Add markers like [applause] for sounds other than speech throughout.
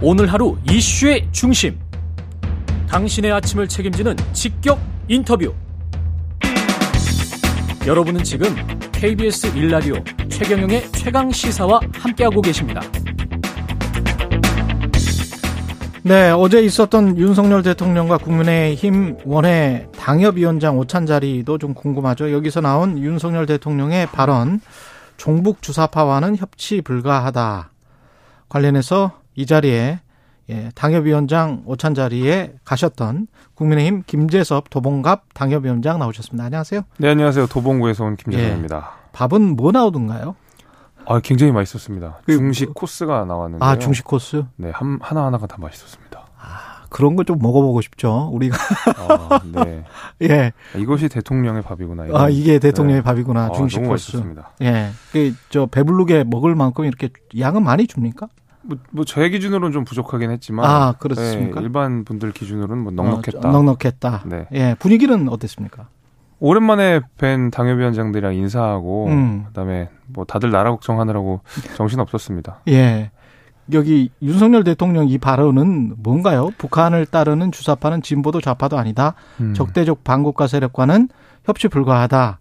오늘 하루 이슈의 중심. 당신의 아침을 책임지는 직격 인터뷰. 여러분은 지금 KBS 일라디오 최경영의 최강 시사와 함께하고 계십니다. 네, 어제 있었던 윤석열 대통령과 국민의힘 원외 당협위원장 오찬 자리도 좀 궁금하죠. 여기서 나온 윤석열 대통령의 발언, 종북 주사파와는 협치 불가하다. 관련해서 이 자리에 예, 당협위원장 오찬 자리에 가셨던 국민의힘 김재섭 도봉갑 당협위원장 나오셨습니다. 안녕하세요. 네, 안녕하세요. 도봉구에서 온 김재섭입니다. 예, 밥은 뭐 나오던가요? 아, 굉장히 맛있었습니다. 그, 중식 코스가 나왔는데. 아, 중식 코스? 네, 한, 하나하나가 다 맛있었습니다. 아, 그런 거좀 먹어보고 싶죠, 우리가. 아, 네. [laughs] 예. 이것이 대통령의 밥이구나. 이런. 아, 이게 대통령의 네. 밥이구나. 아, 중식 너무 코스. 맛있었습니다. 예. 그, 저, 배불르게 먹을 만큼 이렇게 양은 많이 줍니까? 뭐, 뭐, 저의 기준으로는 좀 부족하긴 했지만. 아, 그렇습니까? 네, 일반 분들 기준으로는 뭐 넉넉했다. 어, 넉넉했다. 네. 예. 분위기는 어땠습니까? 오랜만에 뵌 당협위원장들이랑 인사하고 음. 그다음에 뭐 다들 나라 걱정하느라고 정신 없었습니다. 예. 여기 윤석열 대통령 이 발언은 뭔가요? 북한을 따르는 주사파는 진보도 좌파도 아니다. 음. 적대적 반국가 세력과는 협치 불가하다.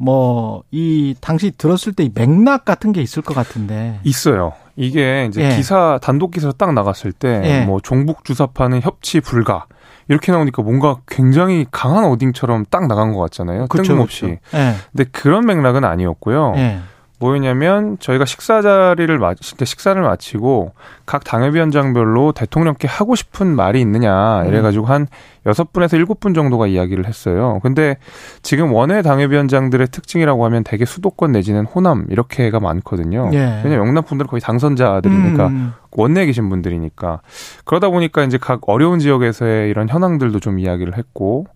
뭐 이 당시 들었을 때 맥락 같은 게 있을 것 같은데 있어요. 이게 이제 예. 기사 단독 기사로 딱 나갔을 때뭐 예. 종북 주사파는 협치 불가 이렇게 나오니까 뭔가 굉장히 강한 어딩처럼 딱 나간 것 같잖아요. 그쵸, 뜬금없이. 그쵸. 네. 근데 그런 맥락은 아니었고요. 네. 뭐였냐면 저희가 식사 자리를 마치 식사를 마치고 각 당협위원장별로 대통령께 하고 싶은 말이 있느냐 이래가지고 한 여섯 분에서 일곱 분 정도가 이야기를 했어요. 근데 지금 원외 당협위원장들의 특징이라고 하면 대개 수도권 내지는 호남 이렇게가 많거든요. 예. 왜냐면 영남 분들은 거의 당선자들이니까 음. 원내에 계신 분들이니까 그러다 보니까 이제 각 어려운 지역에서의 이런 현황들도 좀 이야기를 했고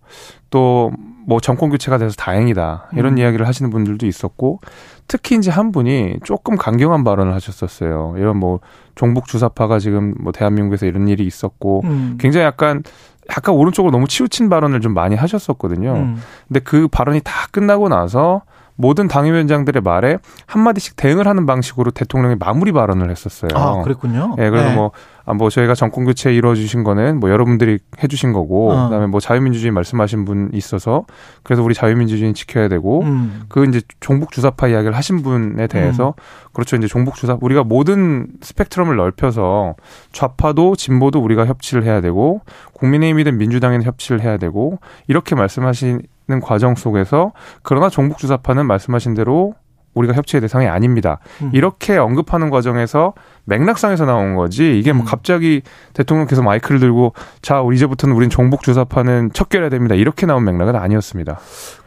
또 뭐 정권 교체가 돼서 다행이다 이런 음. 이야기를 하시는 분들도 있었고 특히 이제 한 분이 조금 강경한 발언을 하셨었어요. 이런 뭐 종북 주사파가 지금 뭐 대한민국에서 이런 일이 있었고 음. 굉장히 약간 약간 오른쪽으로 너무 치우친 발언을 좀 많이 하셨었거든요. 음. 근데 그 발언이 다 끝나고 나서 모든 당협위원장들의 말에 한마디씩 대응을 하는 방식으로 대통령이 마무리 발언을 했었어요. 아, 그랬군요. 예, 그래서 네. 뭐, 아, 뭐 저희가 정권 교체 이루어 주신 거는 뭐 여러분들이 해 주신 거고, 어. 그다음에 뭐 자유민주주의 말씀하신 분 있어서 그래서 우리 자유민주주의 지켜야 되고, 음. 그 이제 종북 주사파 이야기를 하신 분에 대해서 음. 그렇죠. 이제 종북 주사 우리가 모든 스펙트럼을 넓혀서 좌파도 진보도 우리가 협치를 해야 되고, 국민의힘이든 민주당에는 협치를 해야 되고 이렇게 말씀하신 는 과정 속에서 그러나 종북 주사파는 말씀하신 대로 우리가 협치의 대상이 아닙니다. 음. 이렇게 언급하는 과정에서 맥락상에서 나온 거지 이게 뭐 음. 갑자기 대통령께서 마이크를 들고 자 우리 이제부터는 우린 종북 주사파는 척결해야 됩니다. 이렇게 나온 맥락은 아니었습니다.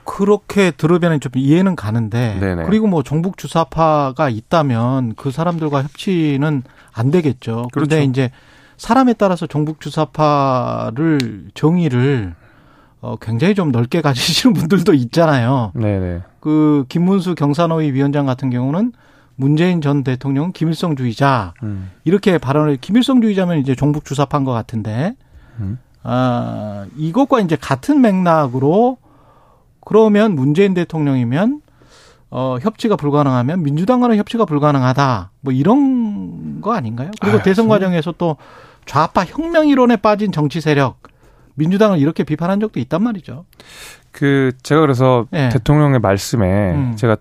그렇게 들으면 좀 이해는 가는데 네네. 그리고 뭐 종북 주사파가 있다면 그 사람들과 협치는 안 되겠죠. 그런데 그렇죠. 이제 사람에 따라서 종북 주사파를 정의를 어, 굉장히 좀 넓게 [laughs] 가지시는 분들도 있잖아요. 네네. 그 김문수 경산호위 위원장 같은 경우는 문재인 전 대통령 김일성주의자 음. 이렇게 발언을 김일성주의자면 이제 종북 주사파인 것 같은데 음. 아 이것과 이제 같은 맥락으로 그러면 문재인 대통령이면 어 협치가 불가능하면 민주당과는 협치가 불가능하다 뭐 이런 거 아닌가요? 그리고 아, 대선 과정에서 또 좌파 혁명 이론에 빠진 정치 세력 민주당을 이렇게 비판한 적도 있단 말이죠. 그 제가 그래서 네. 대통령의 말씀에 음. 제가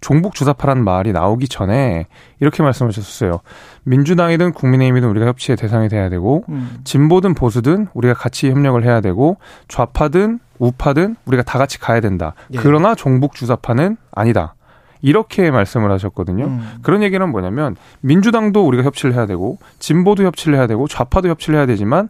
종북 주사파라는 말이 나오기 전에 이렇게 말씀하셨어요. 민주당이든 국민의힘이든 우리가 협치의 대상이 돼야 되고 음. 진보든 보수든 우리가 같이 협력을 해야 되고 좌파든 우파든 우리가 다 같이 가야 된다. 예. 그러나 종북 주사파는 아니다. 이렇게 말씀을 하셨거든요. 음. 그런 얘기는 뭐냐면 민주당도 우리가 협치를 해야 되고 진보도 협치를 해야 되고 좌파도 협치를 해야 되지만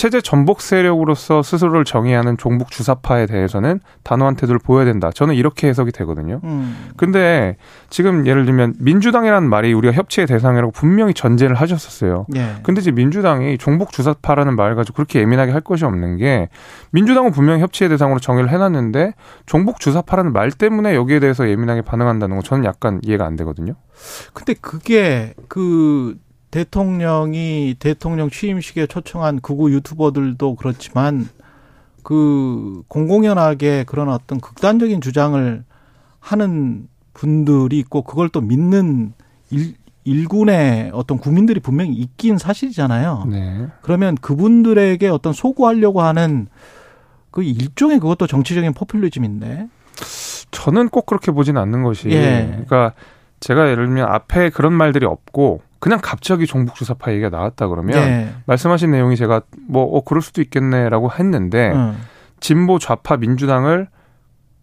체제 전복 세력으로서 스스로를 정의하는 종북 주사파에 대해서는 단호한 태도를 보여야 된다. 저는 이렇게 해석이 되거든요. 음. 근데 지금 예를 들면 민주당이라는 말이 우리가 협치의 대상이라고 분명히 전제를 하셨었어요. 예. 근데 이제 민주당이 종북 주사파라는 말 가지고 그렇게 예민하게 할 것이 없는 게 민주당은 분명히 협치의 대상으로 정의를 해놨는데 종북 주사파라는 말 때문에 여기에 대해서 예민하게 반응한다는 거 저는 약간 이해가 안 되거든요. 근데 그게 그 대통령이 대통령 취임식에 초청한 극우 유튜버들도 그렇지만 그 공공연하게 그런 어떤 극단적인 주장을 하는 분들이 있고 그걸 또 믿는 일, 일군의 어떤 국민들이 분명히 있긴 사실이잖아요. 네. 그러면 그분들에게 어떤 소구하려고 하는 그 일종의 그것도 정치적인 포퓰리즘인데. 저는 꼭 그렇게 보진 않는 것이. 예. 그러니까 제가 예를 들면 앞에 그런 말들이 없고 그냥 갑자기 종북 주사 파 얘기가 나왔다 그러면 예. 말씀하신 내용이 제가 뭐 어, 그럴 수도 있겠네라고 했는데 음. 진보 좌파 민주당을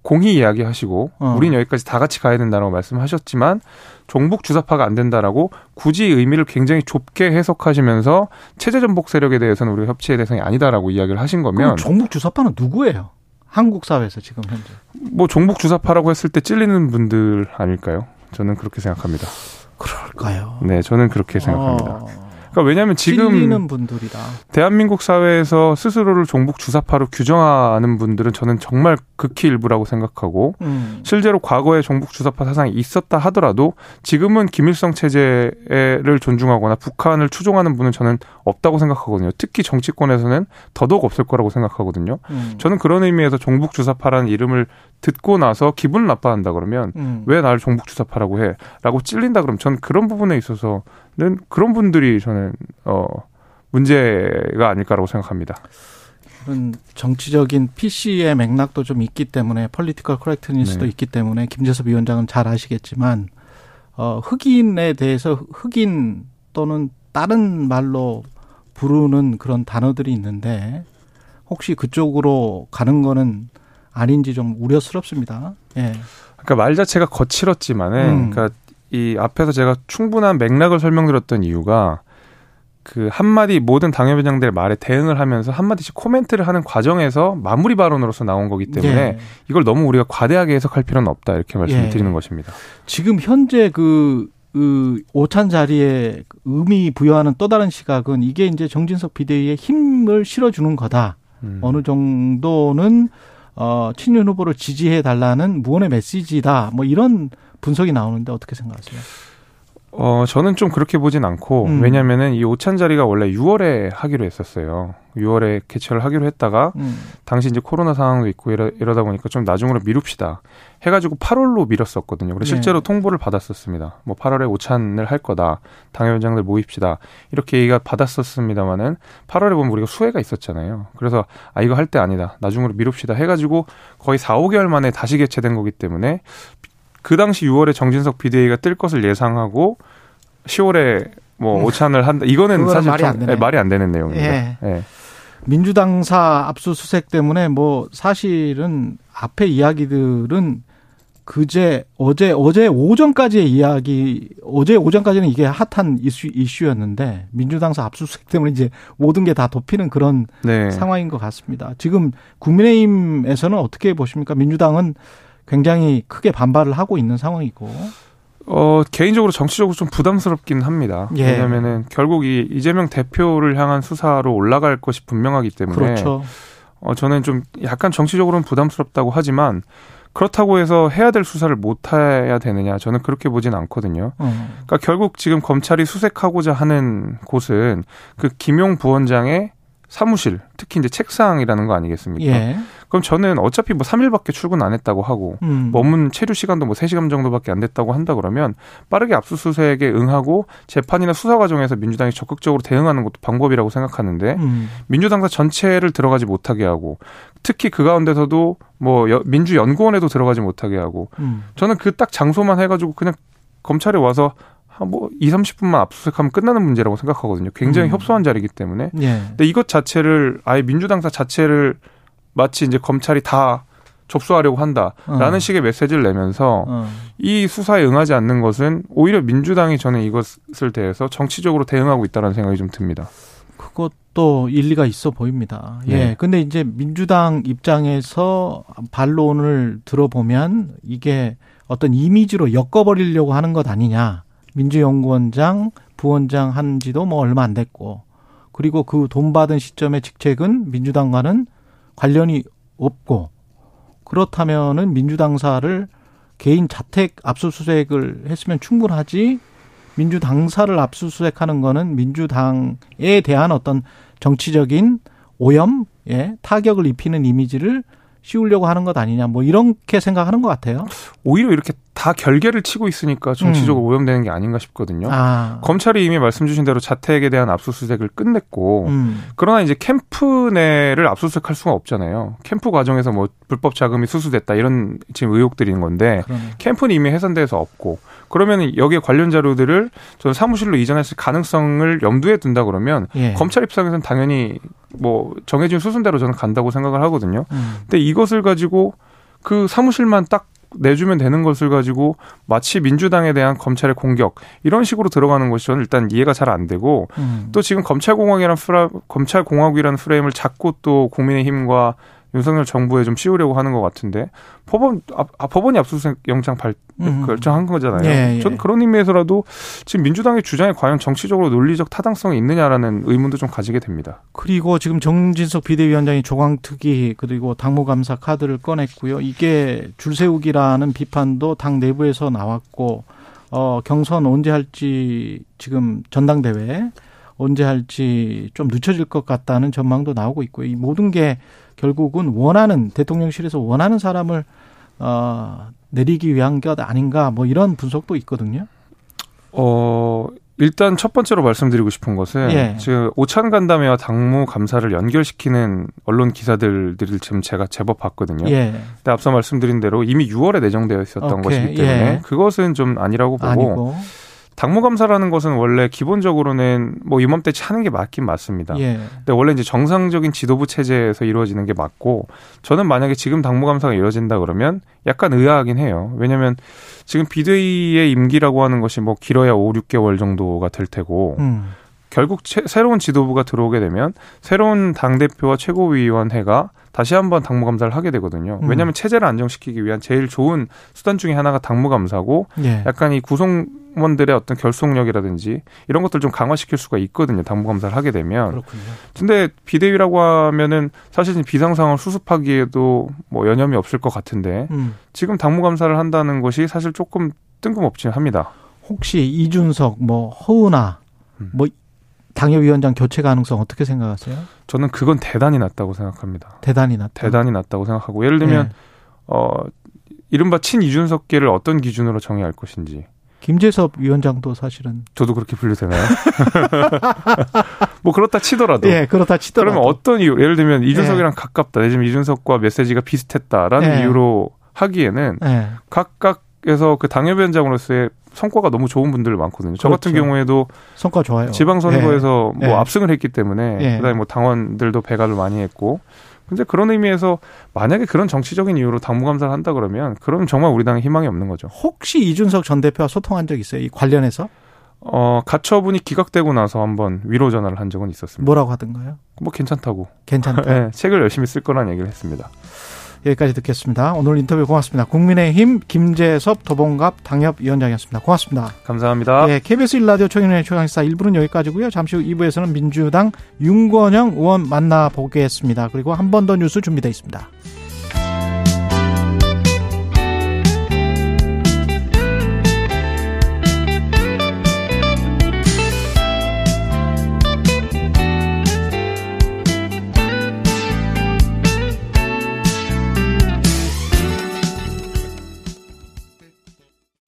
공히 이야기하시고 어. 우린 여기까지 다 같이 가야 된다라고 말씀하셨지만 종북 주사파가 안 된다라고 굳이 의미를 굉장히 좁게 해석하시면서 체제 전복 세력에 대해서는 우리가 협치의 대상이 아니다라고 이야기를 하신 거면 종북 주사파는 누구예요? 한국 사회에서 지금 현재 뭐 종북 주사파라고 했을 때 찔리는 분들 아닐까요? 저는 그렇게 생각합니다. 그럴까요? 네, 저는 그렇게 생각합니다. 어. 그러니까 왜냐하면 지금. 대한민국 사회에서 스스로를 종북 주사파로 규정하는 분들은 저는 정말 극히 일부라고 생각하고 음. 실제로 과거에 종북 주사파 사상이 있었다 하더라도 지금은 김일성 체제를 존중하거나 북한을 추종하는 분은 저는 없다고 생각하거든요. 특히 정치권에서는 더더욱 없을 거라고 생각하거든요. 음. 저는 그런 의미에서 종북 주사파라는 이름을 듣고 나서 기분 나빠한다 그러면 음. 왜 나를 종북 주사파라고 해? 라고 찔린다 그러면 저는 그런 부분에 있어서 는 그런 분들이 저는 어 문제가 아닐까라고 생각합니다. 정치적인 PC의 맥락도 좀 있기 때문에 political correctness도 네. 있기 때문에 김재섭 위원장은 잘 아시겠지만 어 흑인에 대해서 흑인 또는 다른 말로 부르는 그런 단어들이 있는데 혹시 그쪽으로 가는 거는 아닌지 좀 우려스럽습니다. 예. 그러니까 말 자체가 거칠었지만은 음. 그러니까 이 앞에서 제가 충분한 맥락을 설명드렸던 이유가 그 한마디 모든 당협위원장들의 말에 대응을 하면서 한마디씩 코멘트를 하는 과정에서 마무리 발언으로서 나온 거기 때문에 예. 이걸 너무 우리가 과대하게 해석할 필요는 없다 이렇게 말씀을 예. 드리는 것입니다. 지금 현재 그, 그 오찬 자리에 의미 부여하는 또 다른 시각은 이게 이제 정진석 비대위에 힘을 실어주는 거다. 음. 어느 정도는 어, 친윤 후보를 지지해 달라는 무언의 메시지다. 뭐 이런 분석이 나오는데 어떻게 생각하세요? 어, 저는 좀 그렇게 보진 않고, 음. 왜냐면은 이 오찬 자리가 원래 6월에 하기로 했었어요. 6월에 개최를 하기로 했다가, 음. 당시 이제 코로나 상황도 있고 이러, 이러다 보니까 좀 나중으로 미룹시다. 해가지고 8월로 미뤘었거든요. 그래서 네. 실제로 통보를 받았었습니다. 뭐 8월에 오찬을 할 거다. 당협위원장들 모입시다. 이렇게 얘기가 받았었습니다만은 8월에 보면 우리가 수혜가 있었잖아요. 그래서 아, 이거 할 때 아니다. 나중으로 미룹시다. 해가지고 거의 4, 5개월 만에 다시 개최된 거기 때문에 그 당시 6월에 정진석 비대위가 뜰 것을 예상하고 10월에 뭐 음. 오찬을 한다. 이거는 사실 말이 안, 네, 말이 안 되는 내용입니다. 예. 예. 민주당사 압수수색 때문에 뭐 사실은 앞에 이야기들은 그제 어제 어제 오전까지의 이야기 어제 오전까지는 이게 핫한 이슈 이슈였는데 민주당사 압수수색 때문에 이제 모든 게 다 덮이는 그런 네. 상황인 것 같습니다. 지금 국민의힘에서는 어떻게 보십니까? 민주당은 굉장히 크게 반발을 하고 있는 상황이고. 어, 개인적으로 정치적으로 좀 부담스럽긴 합니다. 예. 왜냐면은 결국 이 이재명 대표를 향한 수사로 올라갈 것이 분명하기 때문에. 그렇죠. 어, 저는 좀 약간 정치적으로는 부담스럽다고 하지만 그렇다고 해서 해야 될 수사를 못 해야 되느냐 저는 그렇게 보진 않거든요. 음. 그러니까 결국 지금 검찰이 수색하고자 하는 곳은 그 김용 부원장의 사무실, 특히 이제 책상이라는 거 아니겠습니까? 예. 그럼 저는 어차피 뭐 3일밖에 출근 안 했다고 하고 음. 머문 체류 시간도 뭐 3시간 정도밖에 안 됐다고 한다 그러면 빠르게 압수수색에 응하고 재판이나 수사 과정에서 민주당이 적극적으로 대응하는 것도 방법이라고 생각하는데 음. 민주당사 전체를 들어가지 못하게 하고 특히 그 가운데서도 뭐 민주연구원에도 들어가지 못하게 하고 음. 저는 그 딱 장소만 해가지고 그냥 검찰에 와서 한뭐 2, 30분만 압수수색하면 끝나는 문제라고 생각하거든요. 굉장히 음. 협소한 자리이기 때문에. 예. 근데 이것 자체를 아예 민주당사 자체를 마치 이제 검찰이 다 접수하려고 한다라는 어. 식의 메시지를 내면서 어. 이 수사에 응하지 않는 것은 오히려 민주당이 저는 이것을 대해서 정치적으로 대응하고 있다는 생각이 좀 듭니다. 그것도 일리가 있어 보입니다. 네. 예. 근데 이제 민주당 입장에서 반론을 들어보면 이게 어떤 이미지로 엮어버리려고 하는 것 아니냐. 민주연구원장, 부원장 한 지도 뭐 얼마 안 됐고, 그리고 그 돈 받은 시점의 직책은 민주당과는 관련이 없고, 그렇다면은 민주당사를 개인 자택 압수수색을 했으면 충분하지, 민주당사를 압수수색하는 거는 민주당에 대한 어떤 정치적인 오염, 예, 타격을 입히는 이미지를 씌우려고 하는 것 아니냐, 뭐 이렇게 생각하는 것 같아요. 오히려 이렇게 다 결계를 치고 있으니까 정치적으로 음. 오염되는 게 아닌가 싶거든요. 아. 검찰이 이미 말씀 주신 대로 자택에 대한 압수수색을 끝냈고 음. 그러나 이제 캠프 내를 압수수색할 수가 없잖아요. 캠프 과정에서 뭐 불법 자금이 수수됐다 이런 지금 의혹들이 있는 건데 그러네. 캠프는 이미 해산돼서 없고 그러면 여기에 관련 자료들을 저는 사무실로 이전했을 가능성을 염두에 둔다 그러면 예. 검찰 입장에서는 당연히 뭐 정해진 수순대로 저는 간다고 생각을 하거든요. 음. 근데 이것을 가지고 그 사무실만 딱 내주면 되는 것을 가지고 마치 민주당에 대한 검찰의 공격 이런 식으로 들어가는 것이 저는 일단 이해가 잘 안 되고 음. 또 지금 검찰공화국이라는 프라, 검찰공화국이라는 프레임을 자꾸 또 국민의힘과 윤석열 정부에 좀 씌우려고 하는 것 같은데 법원 아, 법원이 압수수색 영장 발 음. 결정한 거잖아요. 예, 예. 저는 그런 의미에서라도 지금 민주당의 주장에 과연 정치적으로 논리적 타당성이 있느냐라는 의문도 좀 가지게 됩니다. 그리고 지금 정진석 비대위원장이 조광특위 그리고 당무감사 카드를 꺼냈고요. 이게 줄세우기라는 비판도 당 내부에서 나왔고 어 경선 언제 할지 지금 전당대회 언제 할지 좀 늦춰질 것 같다는 전망도 나오고 있고요. 이 모든 게 결국은 원하는 대통령실에서 원하는 사람을 어, 내리기 위한 것 아닌가 뭐 이런 분석도 있거든요. 어 일단 첫 번째로 말씀드리고 싶은 것은 예. 지금 오찬 간담회와 당무 감사를 연결시키는 언론 기사들을 지금 제가 제법 봤거든요. 예. 근데 앞서 말씀드린 대로 이미 6월에 내정되어 있었던 오케이. 것이기 때문에 예. 그것은 좀 아니라고 보고 아니고. 당무 감사라는 것은 원래 기본적으로는 뭐 이맘때치 하는 게 맞긴 맞습니다. 예. 근데 원래 이제 정상적인 지도부 체제에서 이루어지는 게 맞고 저는 만약에 지금 당무 감사가 이루어진다 그러면 약간 의아하긴 해요. 왜냐면 지금 비대위의 임기라고 하는 것이 뭐 길어야 5, 6개월 정도가 될 테고 음. 결국 채, 새로운 지도부가 들어오게 되면 새로운 당 대표와 최고위원회가 다시 한번 당무 감사를 하게 되거든요. 음. 왜냐하면 체제를 안정시키기 위한 제일 좋은 수단 중에 하나가 당무 감사고 예. 약간 이 구성원들의 어떤 결속력이라든지 이런 것들 좀 강화시킬 수가 있거든요. 당무 감사를 하게 되면. 그렇군요. 근데 비대위라고 하면은 사실 비상 상황을 수습하기에도 뭐 여념이 없을 것 같은데 음. 지금 당무 감사를 한다는 것이 사실 조금 뜬금없긴 합니다. 혹시 이준석, 뭐 허은아, 음. 뭐 당협위원장 교체 가능성 어떻게 생각하세요? 저는 그건 대단히 낮다고 생각합니다. 대단히 낮다. 대단히 낮다고 생각하고 예를 들면 네. 어 이른바 친 이준석계를 어떤 기준으로 정의할 것인지. 김재섭 위원장도 사실은 저도 그렇게 분류되나요? [laughs] 뭐 그렇다 치더라도. 예, 그렇다 치더라도. 그러면 어떤 이유? 예를 들면 이준석이랑 예. 가깝다. 예를 들면 이준석과 메시지가 비슷했다라는 예. 이유로 하기에는 예. 각각에서 그 당협위원장으로서의 성과가 너무 좋은 분들 많거든요. 그렇죠. 저 같은 그렇죠. 경우에도 성과 좋아요. 지방선거에서 예. 뭐 예. 압승을 했기 때문에 예. 그다음에 뭐 당원들도 배가를 많이 했고 근데 그런 의미에서 만약에 그런 정치적인 이유로 당무감사를 한다 그러면 그러면 정말 우리 당에 희망이 없는 거죠. 혹시 이준석 전 대표와 소통한 적 있어요? 이 관련해서? 어, 가처분이 기각되고 나서 한번 위로 전화를 한 적은 있었습니다. 뭐라고 하던가요? 뭐 괜찮다고. 괜찮다. 네, [laughs] 책을 열심히 쓸 거란 얘기를 했습니다. 여기까지 듣겠습니다. 오늘 인터뷰 고맙습니다. 국민의힘 김재섭 도봉갑 당협위원장이었습니다. 고맙습니다. 감사합니다. 네, KBS 1라디오 최경련의 최강시사 1부는 여기까지고요. 잠시 후 2부에서는 민주당 윤건영 의원 만나보겠습니다. 그리고 한 번 더 뉴스 준비되어 있습니다.